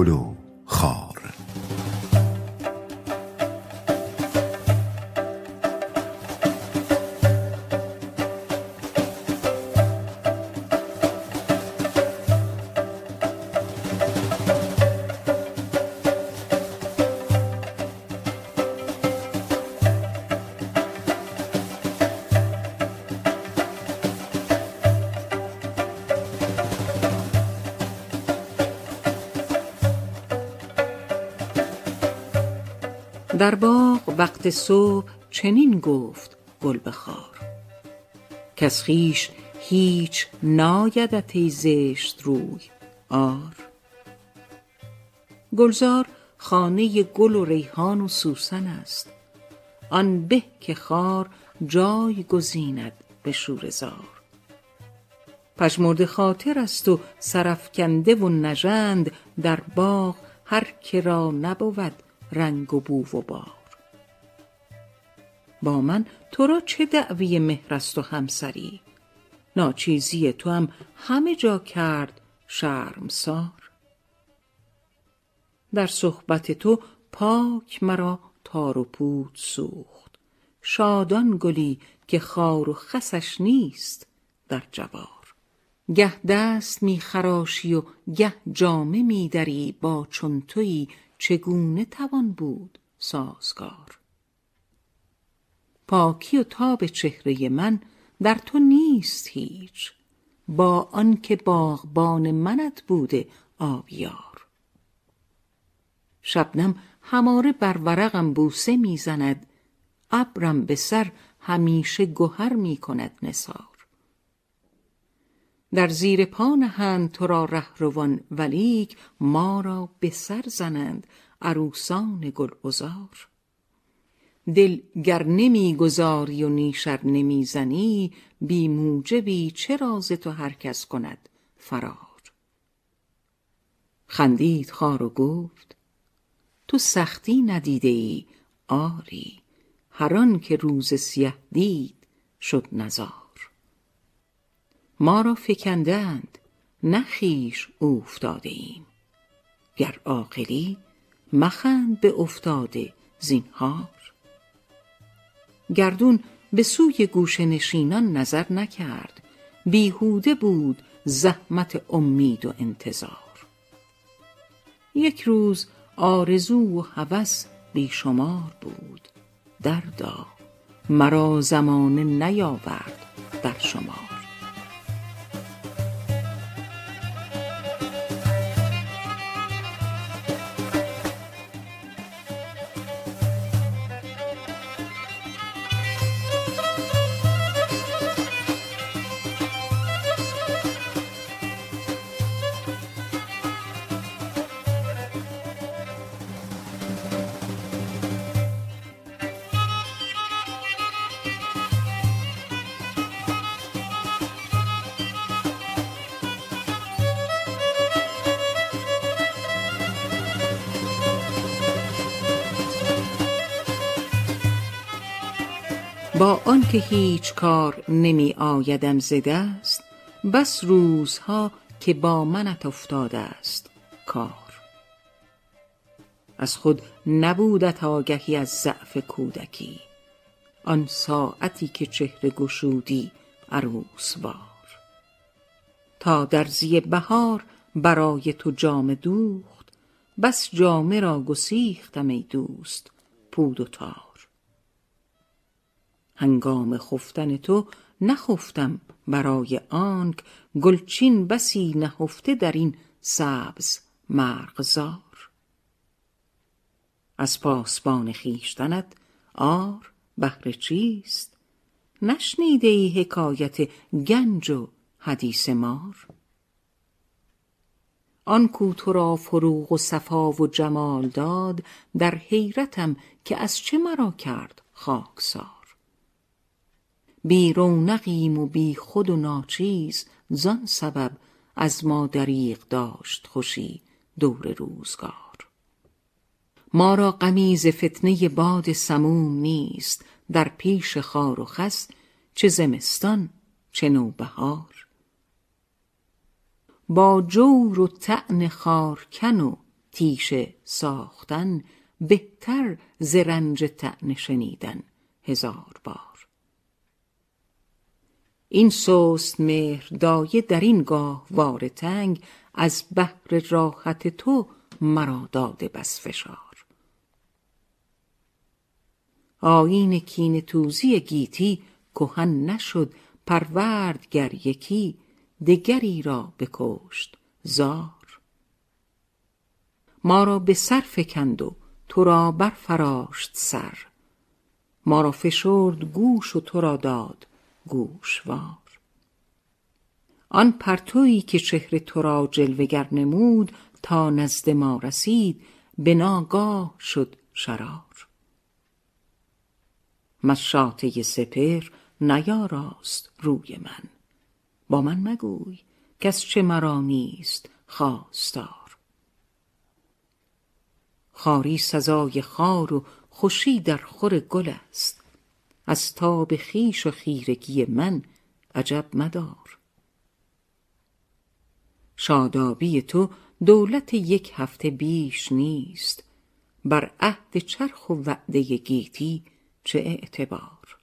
گل در باغ وقت صبح چنین گفت گل به خار کز خویش هیچ نایدت ای زشت روی عار گلزار خانه گل و ریحان و سوسن است. آن به که خار جای گزیند به شوره زار. خاطر است و سرافکنده و نژند در باغ هر که را نبود رنگ و بو و بار. با من تو را چه دعوی مهر است و همسری؟ ناچیزی توام همه جا کرد شرمسار. در صحبت تو پاک مرا تار و پود سوخت. شاد گلی که خار و خسش نیست در جوار. گه دست می خراشی و گه جامه می دری با چون تویی چگونه توان بود سازگار؟ پاکی و تاب چهره من در تو نیست هیچ با آنکه باغبان منت بوده آبیار. شبنم هماره بر ورقم بوسه می‌زند ابرم به سر همیشه گهر می کند در زیر پا نهند تو را رهروان ولیک ما را به سر زنند عروسان گلعذار دل گر نمی گذاری و نیش ار نمی زنی بی موجبی چرا ز تو هر کس کند فرار؟ خندید خار و گفت تو سختی ندیده ای آری هر آن که روز سیه دید شد نزار. ما را فکنده اند نه خویش اوفتاده ایم گر عاقلی مخند به افتاده زینهار. گردون به سوی گوشه نشینان نظر نکرد بیهوده بود زحمت امید و انتظار. یک روز آرزو و هوس بی شمار بود دردا مرا زمانه نیاورد در شمار. با آنکه هیچ کار نمی آیدم ز دست بس روزها که با منت افتاده است کار. از خود نبودت آگهی از ضعف کودکی آن ساعتی که چهره گشودی عروس وار تا درزی بهار برای تو جامه دوخت بس جامه را گسیختم ای دوست پود و تار. هنگام خفتن تو نخفتم برای آنک گلچین بسی نهفته در این سبز مرغزار. از پاسبان خیشتنت آر بهر چیست؟ نشنیده ای حکایت گنج و حدیث مار. آن کو تو را فروغ و صفا و جمال داد در حیرتم که از چه مرا کرد خاکسار؟ بی رونقیم و بی خود و ناچیز زان سبب از ما دریغ داشت خوشی دور روزگار. ما را غمی ز فتنه باد سموم نیست در پیش خار و خس چه زمستان چه نوبهار. با جور و طعن خارکن و تیشه ساختن بهتر ز رنج شنیدن هزار بار. این سست مهر دایه در این گاهواره تنگ از بهر راحت تو مرا داده بس فشار. آیین کینه توزی گیتی کهن نشد پرورد گر یکی دگری را بکشت زار. ما را به سر فکند و تو را برفراشت سر. ما را فشرد گوش و تو را داد گوشوار آن پرتویی که چهره تو را جلوگر نمود تا نزد ما رسید به ناگاه شد شرار. مشاطه سپر نیاراست روی من. با من مگوی کس چه مرا نیست خواستار. خاری سزای خار و خوشی در خور گل است. از تاب خویش و خیرگی من عجب مدار. شادابی تو دولت یک هفته بیش نیست بر عهد چرخ و وعده گیتی چه اعتبار.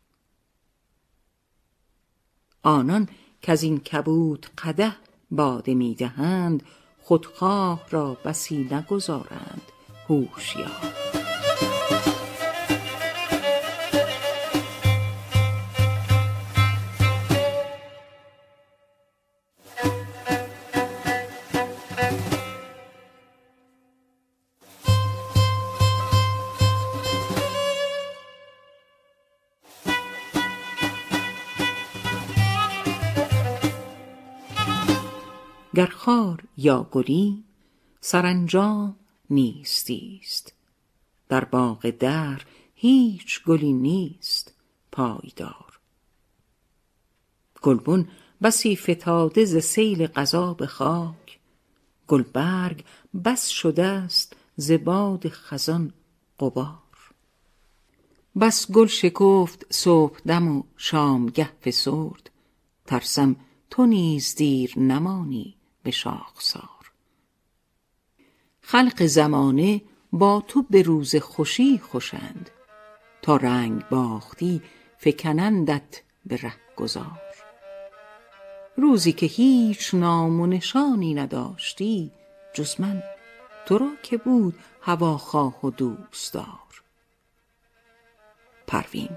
آنان از این کبود قده باده می‌دهند خودخواه را بسی نگذارند هوشیار. گر خار یا گلی سرانجام نیستیست. در باغ در هیچ گلی نیست پایدار. گلبن بسی فتاده ز سیل قضا به خاک. گلبرگ بس شده است ز باد خزان غبار. بس گل شکفت صبحدم و شامگه فسرد. ترسم تو نیز دیر نمانی. به شاخسار. خلق زمانه با تو به روز خوشی خوشند تا رنگ باختی فکنندت به رهگذار روزی که هیچ نام و نشانی نداشتی جز من تو را که بود هواخواه و دوستدار. پروین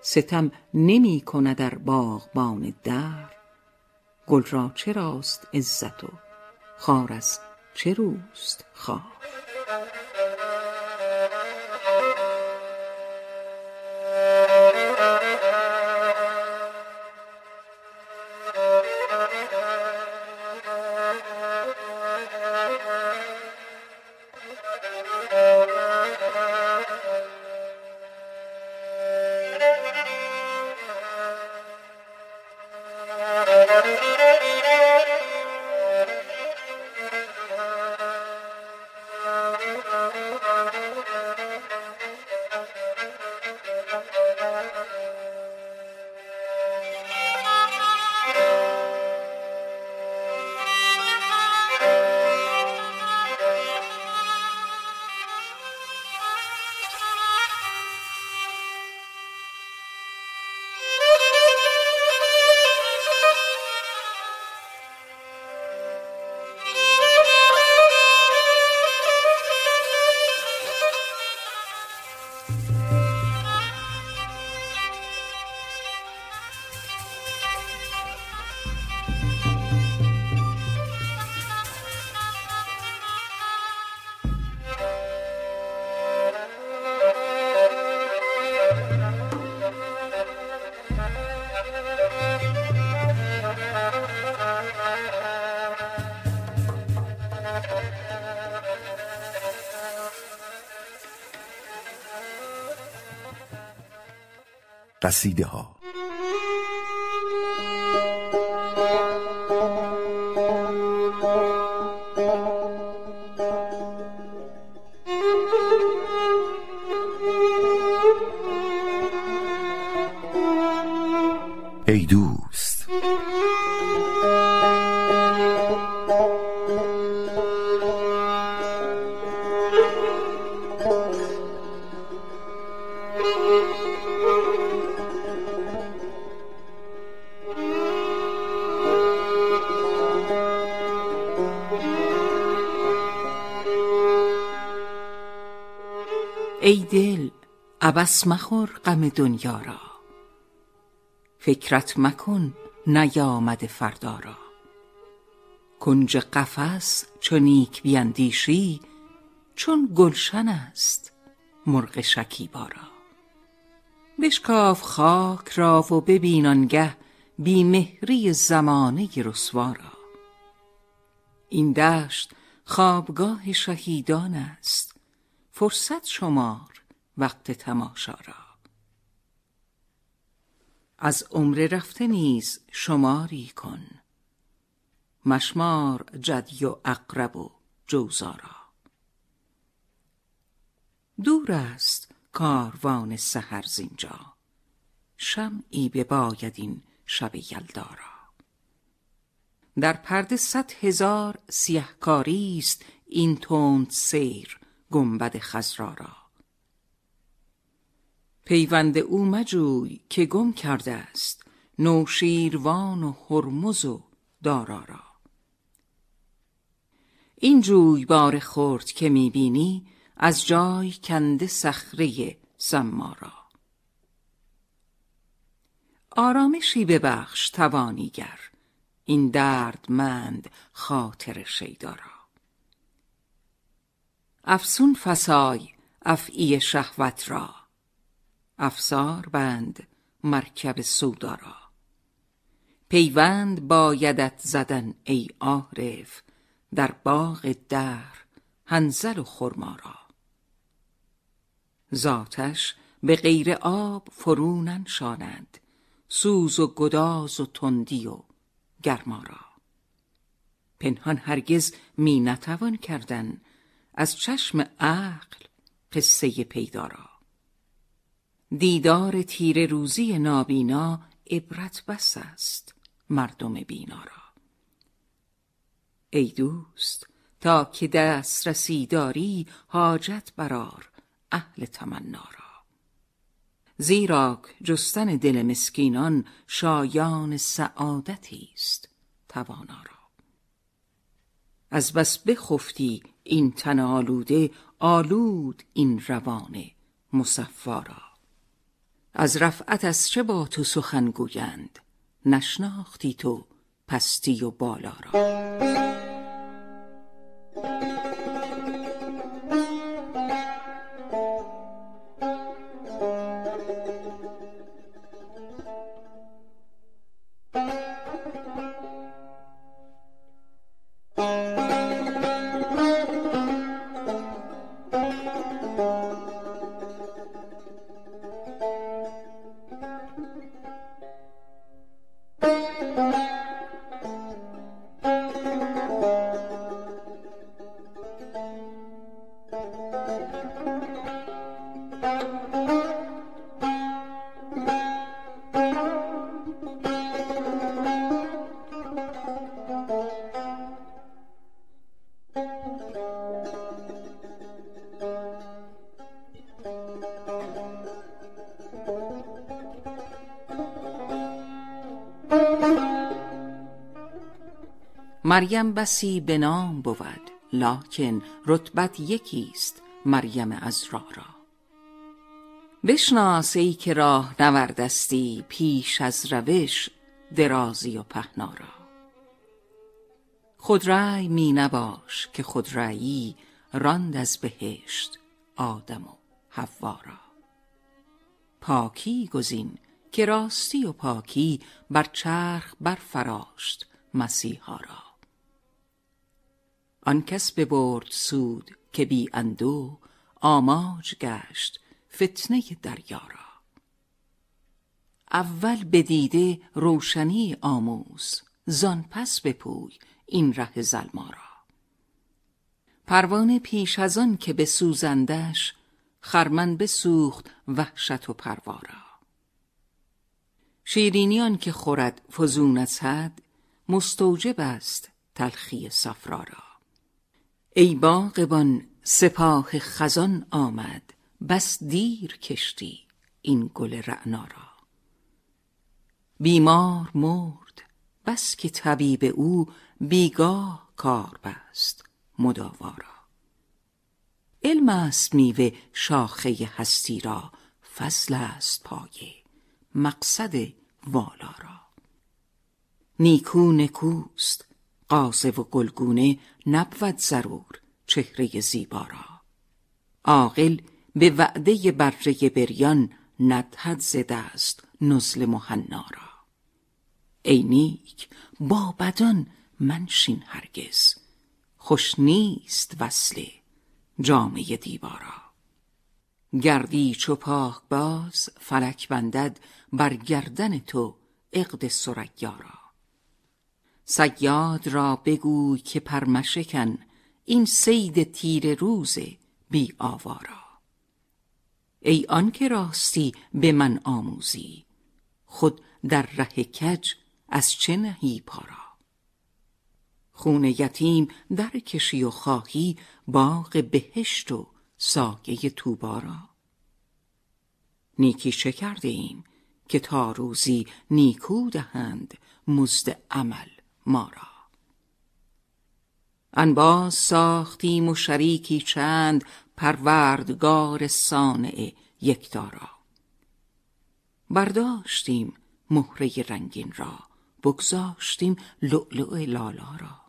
ستم نمی کند در باغبان در. گل را چراست عزت و خار از چه روست خار؟ قصیده ها ای عبس مخور غم دنیا را. فکرت مکن نیامد فردا را. کنج قفس چو نیک بیندیشی چون گلشن است مرغ شکیبا را. بشکاف خاک را و ببین آنگه بیمهری زمانه رسوا را. این دشت خوابگاه شهیدان است فرصت شمار وقت تماشا را. از عمر رفته نیز شماری کن. مشمار جدی و اقرب و جوزارا دور است کاروان سحر زینجا. شمعی بباید این شب یلدارا در پرده صد هزار سیهکاری است این تند سیر گنبد خضرا را. پیوند او مجوی که گم کرده است. نوشیروان و هرمز و دارا را. این جویبار خرد که می‌بینی از جای کنده صخره سما را. آرامشی ببخش توانیگر این دردمند خاطر شیدا را. افسون فسای افعی شهوت را. افسار بند مرکب سودا را. پیوند بایدت زدن ای عارف در باغ در حنظل و خرما را. ذاتش به غیر آب فرو ننشانند سوز و گداز و تندی و گرما را. پنهان هرگز می نتوان کردن از چشم عقل قصه پیدا را. دیدار تیر روزی نابینا عبرت بس است مردم بینا را. ای دوست تا که دسترسی داری حاجت برار اهل تمنا را. زیرا جستن دل مسکینان شایان سعادتی است توانا را. از بس بخفتی این تن آلوده آلود این روان مصفا از رفعت از چه با تو سخن گویند؟ نشناختی تو پستی و بالا را. مریم بسی به نام بود لکن رتبت یکیست مریم عذرا را. بشناس ای که راه نوردستی پیش از روش درازی و پهنا را. خودرأی می نباش که خودرأیی راند از بهشت آدم و حوا را. پاکی گزین که راستی و پاکی بر چرخ برفراشت مسیحا را. آن کس ببرد سود که بی اندوه آماج گشت فتنه دریا را. اول بدیده روشنی آموز زان پس بپوی این ره زلما را. پروانه پیش از آن که به سوزندش خرمن بسوخت وحشت و پروارا شیرینیان که خورد فزون از حد مستوجب است تلخی صفرا را. ای باغبان سپاه خزان آمد بس دیر کشتی این گل رعنا را. بیمار مرد بس که طبیب او بیگاه کار بست مداوارا علم است میوه شاخه هستی را فضل است پایه مقصد والا را. نیکو نکوست قاضه و گلگونه نبود ضرور چهره زیبا را. عاقل به وعده بره بریان ندهد زده است نزل مهنا را. ای نیک با بدان منشین هرگز. خوش نیست وصل جامعه دیوارا. گردی چو پاک باز فلک بندد بر گردن تو عقد سریا را صیاد را بگوی که پرمشکن این صید تیر روز بی آوارا. ای آن که راستی به من آموزی خود در ره کج از چه نهی پارا. خون یتیم در کشی و خواهی باغ بهشت و سایه توبارا نیکی چه کرده ایم که تا روزی نیکو دهند مزد عمل؟ ما را. انباز ساختیم و شریکی چند پروردگار صانع یکدارا برداشتیم مهره رنگین را بگذاشتیم لؤلؤ لالا را.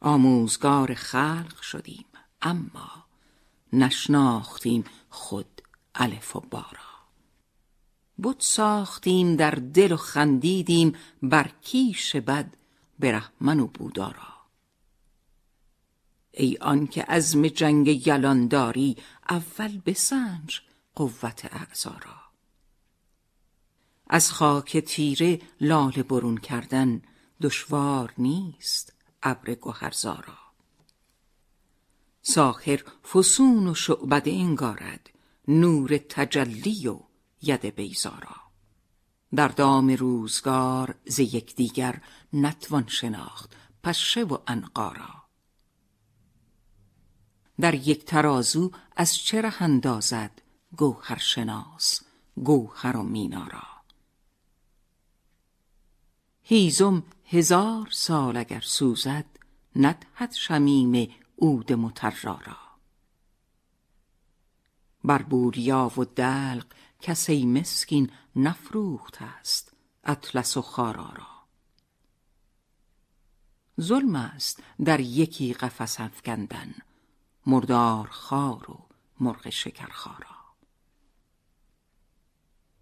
آموزگار خلق شدیم اما نشناختیم خود الف و بارا بت ساختیم در دل و خندیدیم بر کیش بد برهمن و بودارا. ای آن که عزم جنگ یلان داری اول بسنج قوت اعضا از خاک تیره لاله برون کردن دشوار نیست ابر گهرزارا. ساخر فسون و شعبده انگارد نور تجلی و ید بیزارا. در دام روزگار ز یکدیگر نتوان شناخت پشه و انقارا. در یک ترازو از چه ره اندازد گوهر شناس گوهر و مینارا. هیزم هزار سال اگر سوزد ندهد شمیم عود مطرا را. بر بوریا و دلق کسی مسکین نفروخت است اطلس و خارا را. ظلم است در یکی قفس افکندن مردار خار و مرغ شکرخارا.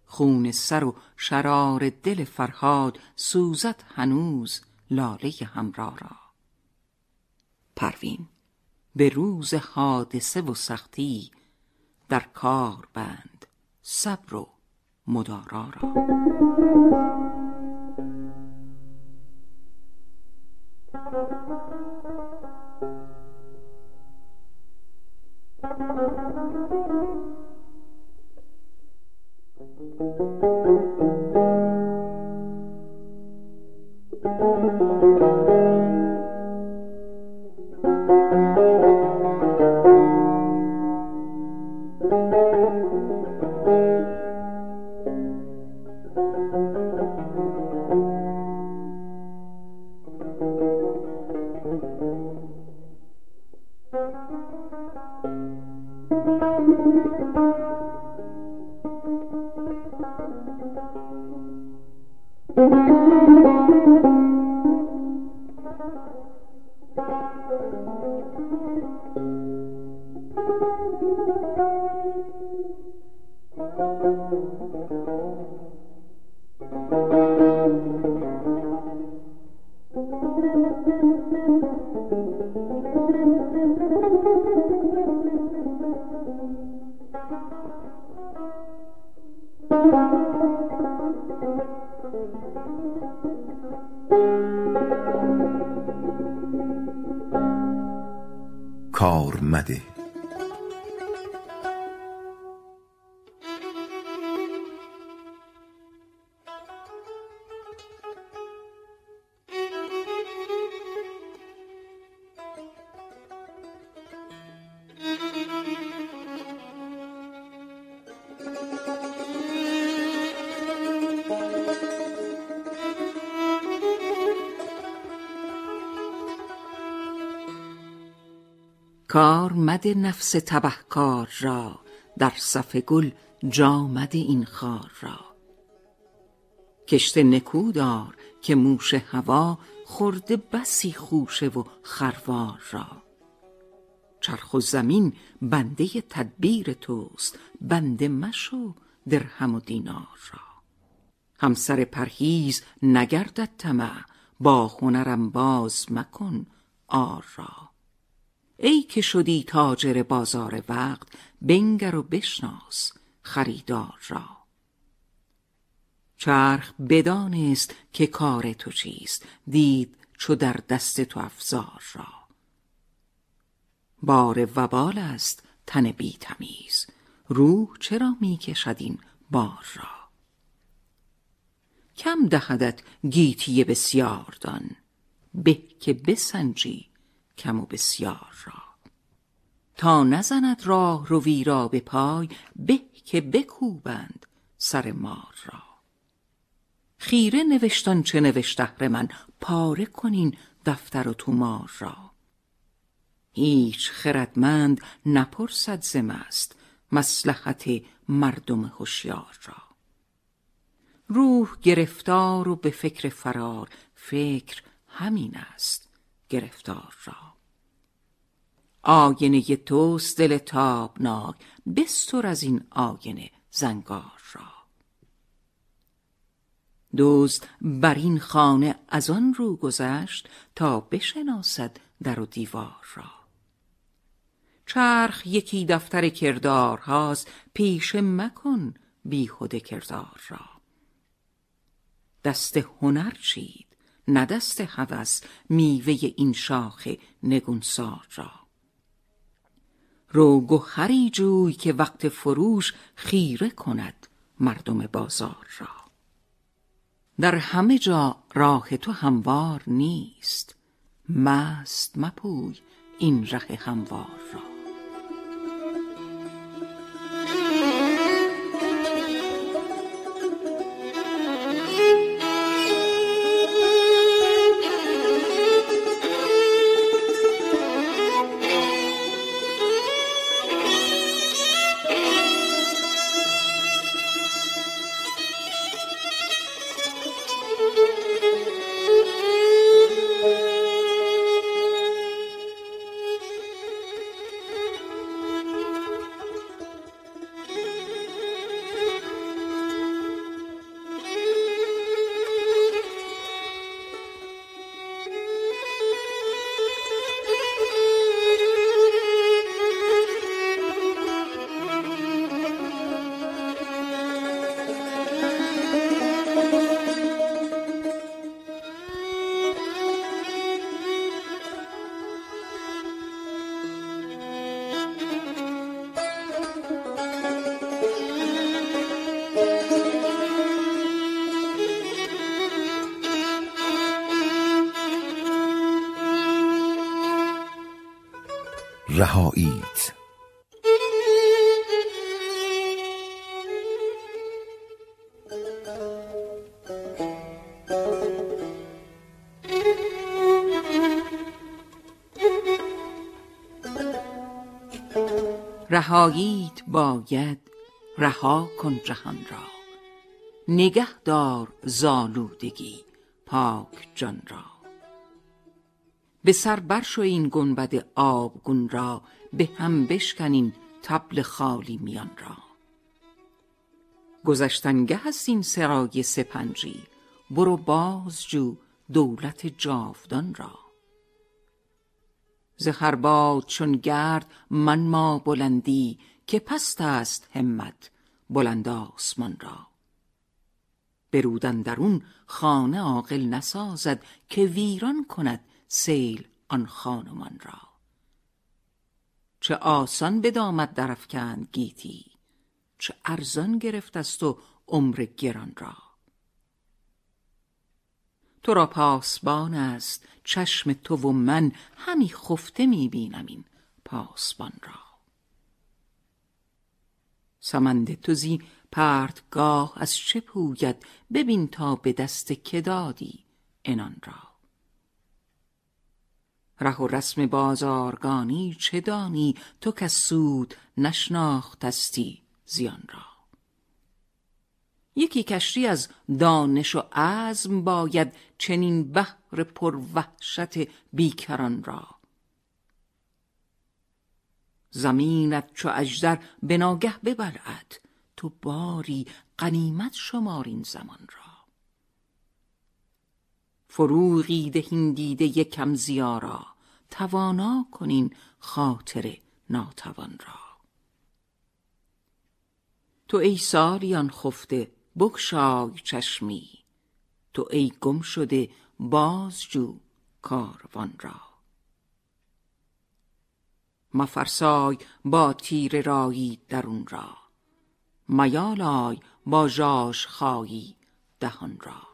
خون سر و شرار دل فرهاد سوزد هنوز لاله همرا را. پروین به روز حادثه و سختی در کار بند صبر و مدارا را. Thank you. کار مده نفس تبهکار را در صف گل جا مده این خار را. کشت نکودار که موش هوا خورده بسی خوشه و خروار را. چرخ و زمین بنده تدبیر توست بنده مشو درهم و دینار را. همسر پرهیز نگردد طمع با هنرم باز مکن آر را. ای که شدی تاجر بازار وقت بنگر و بشناس خریدار را. چرخ بدانست که کار تو چیست دید چو در دست تو افزار را. بار وبال است تن بی تمیز روح چرا می کشد این بار را؟ کم دهدت گیتی بسیار دان به که بسنجی کم و بسیار را. تا نزند راه روی را به پای به که بکوبند سر مار را. خیره نوشتان چه نوشت من؟ پاره کنین دفتر و تومار را. هیچ خردمند نپرسد ز مست مصلحت مردم هوشیار را. روح گرفتار و به فکر فرار فکر همین است گرفتار را. آینه توست دل تابناک بستر از این آینه زنگار را. دزد بر این خانه از آن رو گذشت تا بشناسد در و دیوار را. چرخ یکی دفتر کردار هاست پیشه مکن بیهوده کردار را. دست هنر چید نه دست هوس میوه این شاخ نگونسار را. رو گهری جوی که وقت فروش خیره کند مردم بازار را. در همه جا راه تو هموار نیست. مست مپوی این ره هموار را. رهاییت رهاییت باید رها کن جهان را. نگه دار زالودگی پاک جان را. به سر برشو این گنبد آبگون را به هم بشکن این طبل خالی میان را. گذشتنگه است این سرای سپنجی برو بازجو دولت جاودان را. ز باد چون گرد من ما بلندی که پست است همت بلند آسمان را. برودن درون خانه عاقل نسازد که ویران کند سیل آن خانمان را. چه آسان به دامت درفکند گیتی چه ارزان گرفت است و عمر گران را. تو را پاسبان است چشم تو و من همی خفته می‌بینم این پاسبان را. سمند تو زی پرتگاه از چه پوید؟ ببین تا به دست که دادی انان را. ره و رسم بازارگانی چه دانی؟ تو که سود نشناختستی زیان را. یکی کشتی از دانش و عزم باید چنین بحر پر وحشت بیکران را. زمینت چو اجدر به ناگه ببلعد تو باری قنیمت شمار این زمان را. فروغی دهین دیده یکم زیارا توانا کنین خاطر ناتوان را. تو ای سالیان خفته بگشای چشمی. تو ای گم شده بازجو کاروان را. مفرسای با تیر رایی درون را. میالای با ژاژ خایی دهان را.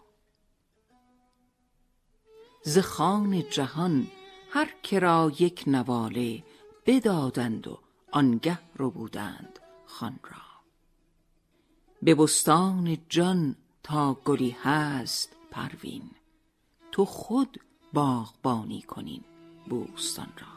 ز خان جهان هر کرا یک نواله بدادند و آنگه رو بودند خان را. به بستان جان تا گلی هست پروین تو خود باغبانی کنین بوستان را.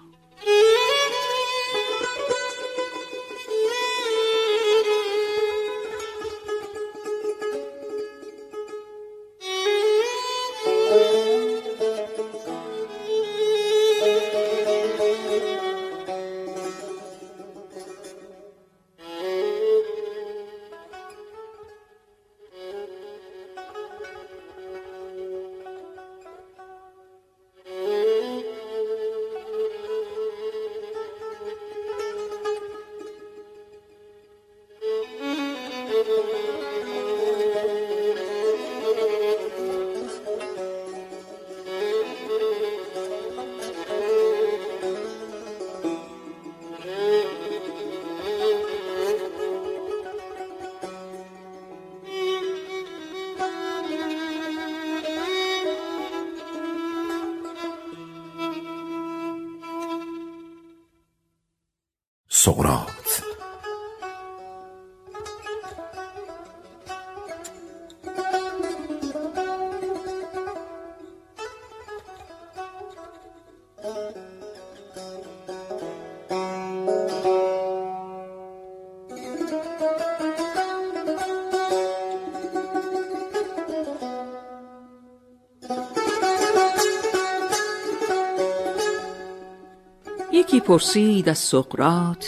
پرسید از سقراط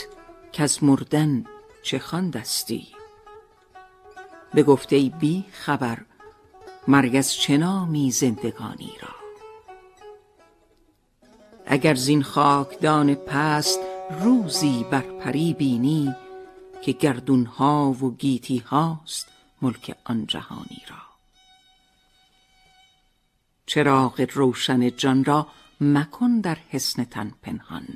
که از مردن چه خواندستی؟ بگفت ای بی خبر مرگ از چه نامی زندگانی را؟ اگر زین خاکدان پست روزی بر پری بینی که گردون ها و گیتی هاست ملک آن جهانی را. چراغ روشن جان را مکن در حصن تن پنهان.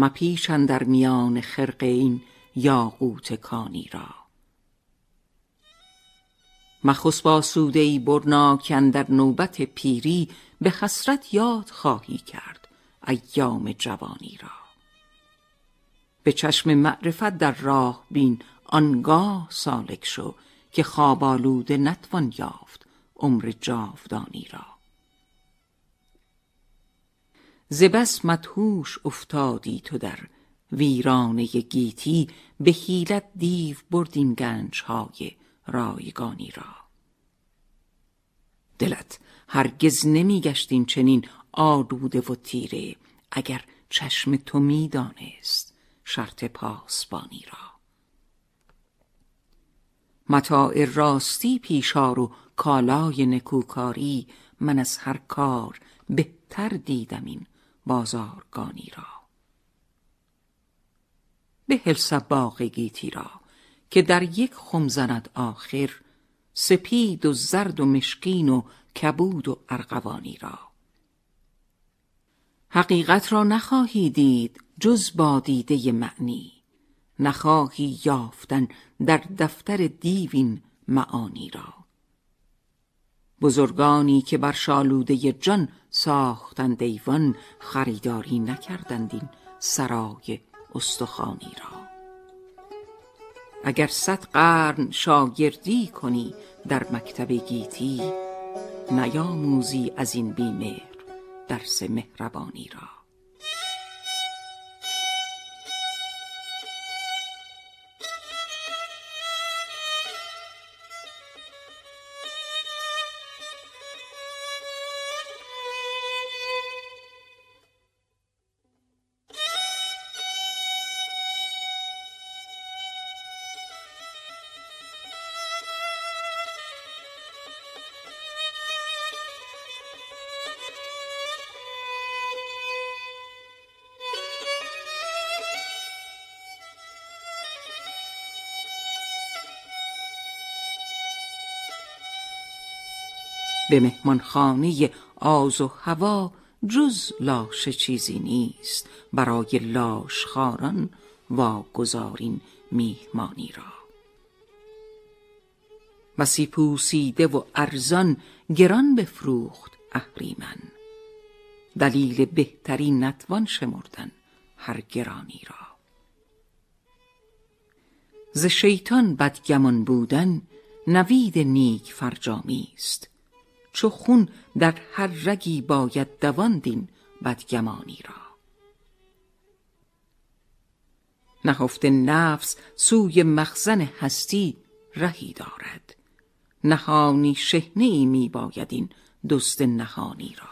مپیچ در میان خرقه این یاقوت کانی را. مخسب آسوده ای برناک در نوبت پیری به حسرت یاد خواهی کرد ایام جوانی را. به چشم معرفت در راه بین آنگاه سالک شو که خواب آلوده نتوان یافت عمر جاودانی را. ز بس مدهوش افتادی تو در ویرانه گیتی به حیلت دیو برد این گنج های رایگانی را. دلت هرگز نمی گشت این چنین آلوده و تیره اگر چشم تو می دانست شرط پاسبانی را. متاع راستی پیشار و کالای نکوکاری من از هر کار بهتر دیدم این بازارگانی را. بهل سباق گیتی را که در یک خم زند آخر سپید و زرد و مشکین و کبود و ارغوانی را. حقیقت را نخواهی دید جز با دیده معنی نخواهی یافتن در دفتر دیوین معانی را. بزرگانی که بر شالوده جان ساختند دیوان خریداری نکردند این سرای استخانی را. اگر صد قرن شاگردی کنی در مکتب گیتی نیاموزی از این بیمهر درس مهربانی را. به مهمانخانه آز و هوا جز لاشه چیزی نیست. برای لاشخاران واگذارین میهمانی را. بسی پوسیده و ارزان گران بفروخت اهریمن. دلیل بهتری نتوان شمردن هر گرانی را. ز شیطان بدگمان بودن نوید نیک فرجامی است. چو خون در هر رگی باید دواندین بدگمانی را. نهفته نفس سوی مخزن هستی رهی دارد. نهانی شهنه ای می باید این دست نهانی را.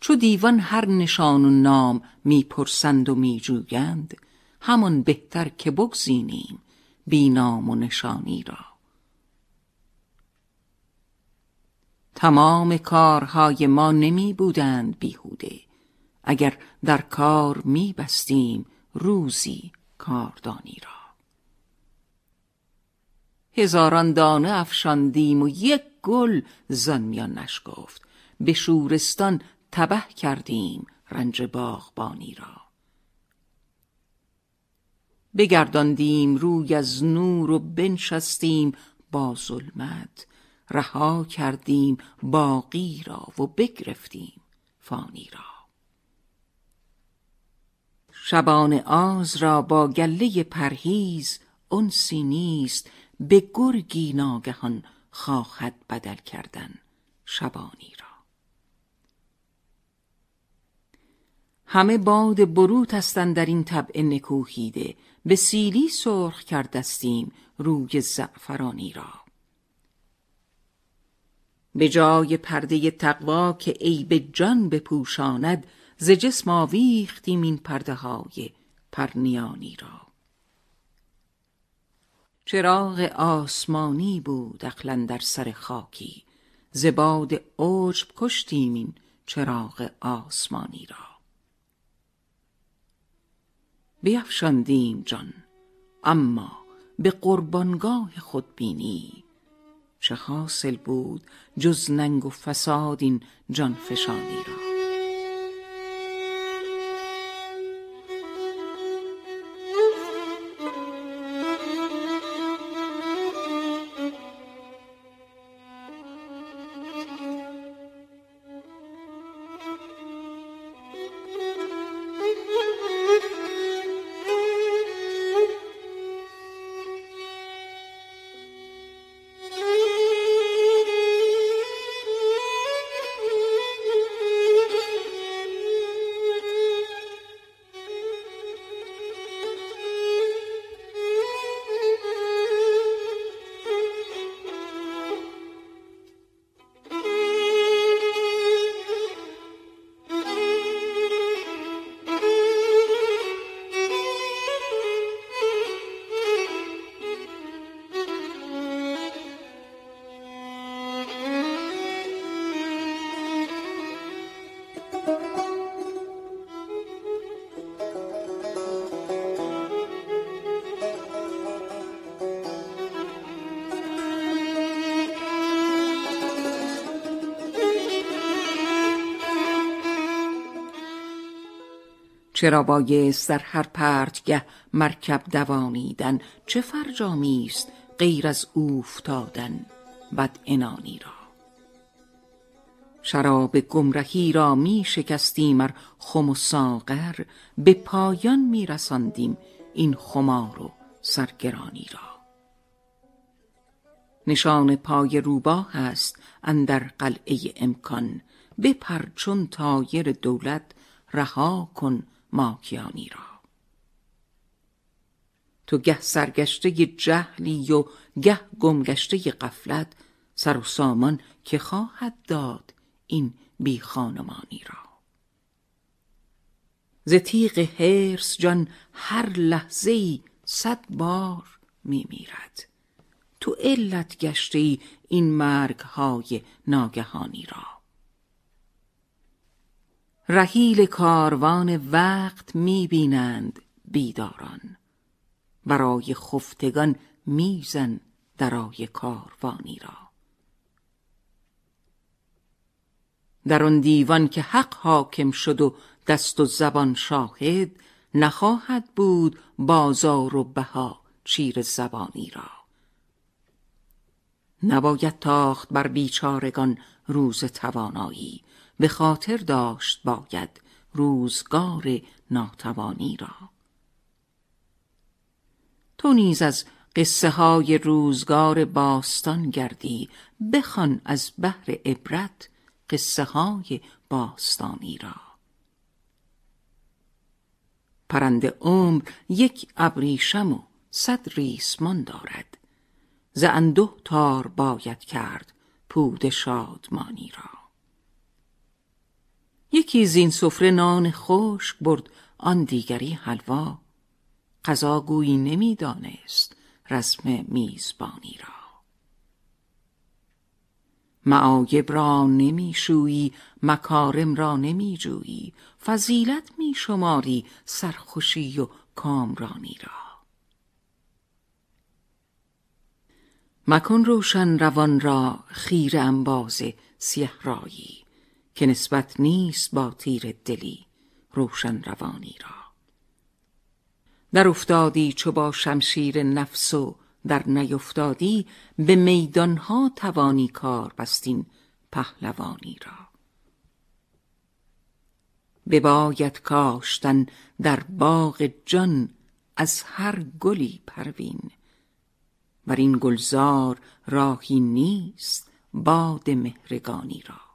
چو دیوان هر نشان و نام می‌پرسند و میجویند همان بهتر که بگزینیم بی نام و نشانی را. تمام کارهای ما نمی بودند بیهوده. اگر در کار می بستیم روزی کاردانی را. هزاران دانه افشاندیم و یک گل زن میان نشگفت به شورستان تبه کردیم رنج باغبانی را. بگرداندیم روی از نور و بنشستیم با ظلمت. رها کردیم باقی را و بگرفتیم فانی را. شبان آز را با گله پرهیز انسی نیست به گرگی ناگهان خواهد بدل کردن شبانی را. همه باد بروت هستند در این طبع نکوهیده به سیلی سرخ کردستیم روی زعفرانی را. به جای پرده تقوا که عیب جان بپوشاند ز جسم آویختیم این پرده های پرنیانی را. چراغ آسمانی بود اقلا در سر خاکی ز باد عجب کشتیم این چراغ آسمانی را. بیفشاندیم جان اما به قربانگاه خود بینی چه حاصل بود جز ننگ و فساد این جانفشانی را. چرا بایست در هر پرتگه مرکب دوانیدن؟ چه فرجامی است غیر از اوفتادن بد انانی را؟ شراب گمرهی را می شکستیم ار خم و ساغر به پایان می رساندیم این خمار و سرگرانی را. نشان پای روباه است اندر قلعه امکان. بپر چون تایر دولت رها کن ماکیانی را تو گه سرگشته جهلی و گه گمگشته قفلت سر و سامان که خواهد داد این بی خانمانی را. ز تیغ حرص جان هر لحظه ای صد بار می میرد. تو علت گشته ای این مرگ های ناگهانی را. رحیل کاروان وقت می بینند بیداران. برای خفتگان میزن درای کاروانی را. در آن دیوان که حق حاکم شد و دست و زبان شاهد نخواهد بود بازار و بها چیر زبانی را. نباید تاخت بر بیچارگان روز توانایی. به خاطر داشت باید روزگار ناتوانی را. تو نیز از قصه های روزگار باستان گردی بخوان از بحر عبرت قصه های باستانی را. پرند عمر یک ابریشم و صد ریسمان دارد ز تار باید کرد پود شادمانی را. یکی زین سفره نان خشک برد آن دیگری حلوا. قضا گویی نمی‌دانست رسم میزبانی را. معایب را نمیشویی مکارم را نمیجویی فضیلت میشماری سرخوشی و کامرانی را. مکن روشن روان را خیر انباز سیه رایی. که نسبت نیست با تیر دلی روشن روانی را. در افتادی چو با شمشیر نفس و در نیفتادی به میدانها توانی کار بستین پهلوانی را. بباید کاشتن در باغ جان از هر گلی پروین. بر این گلزار راهی نیست باد مهرگانی را.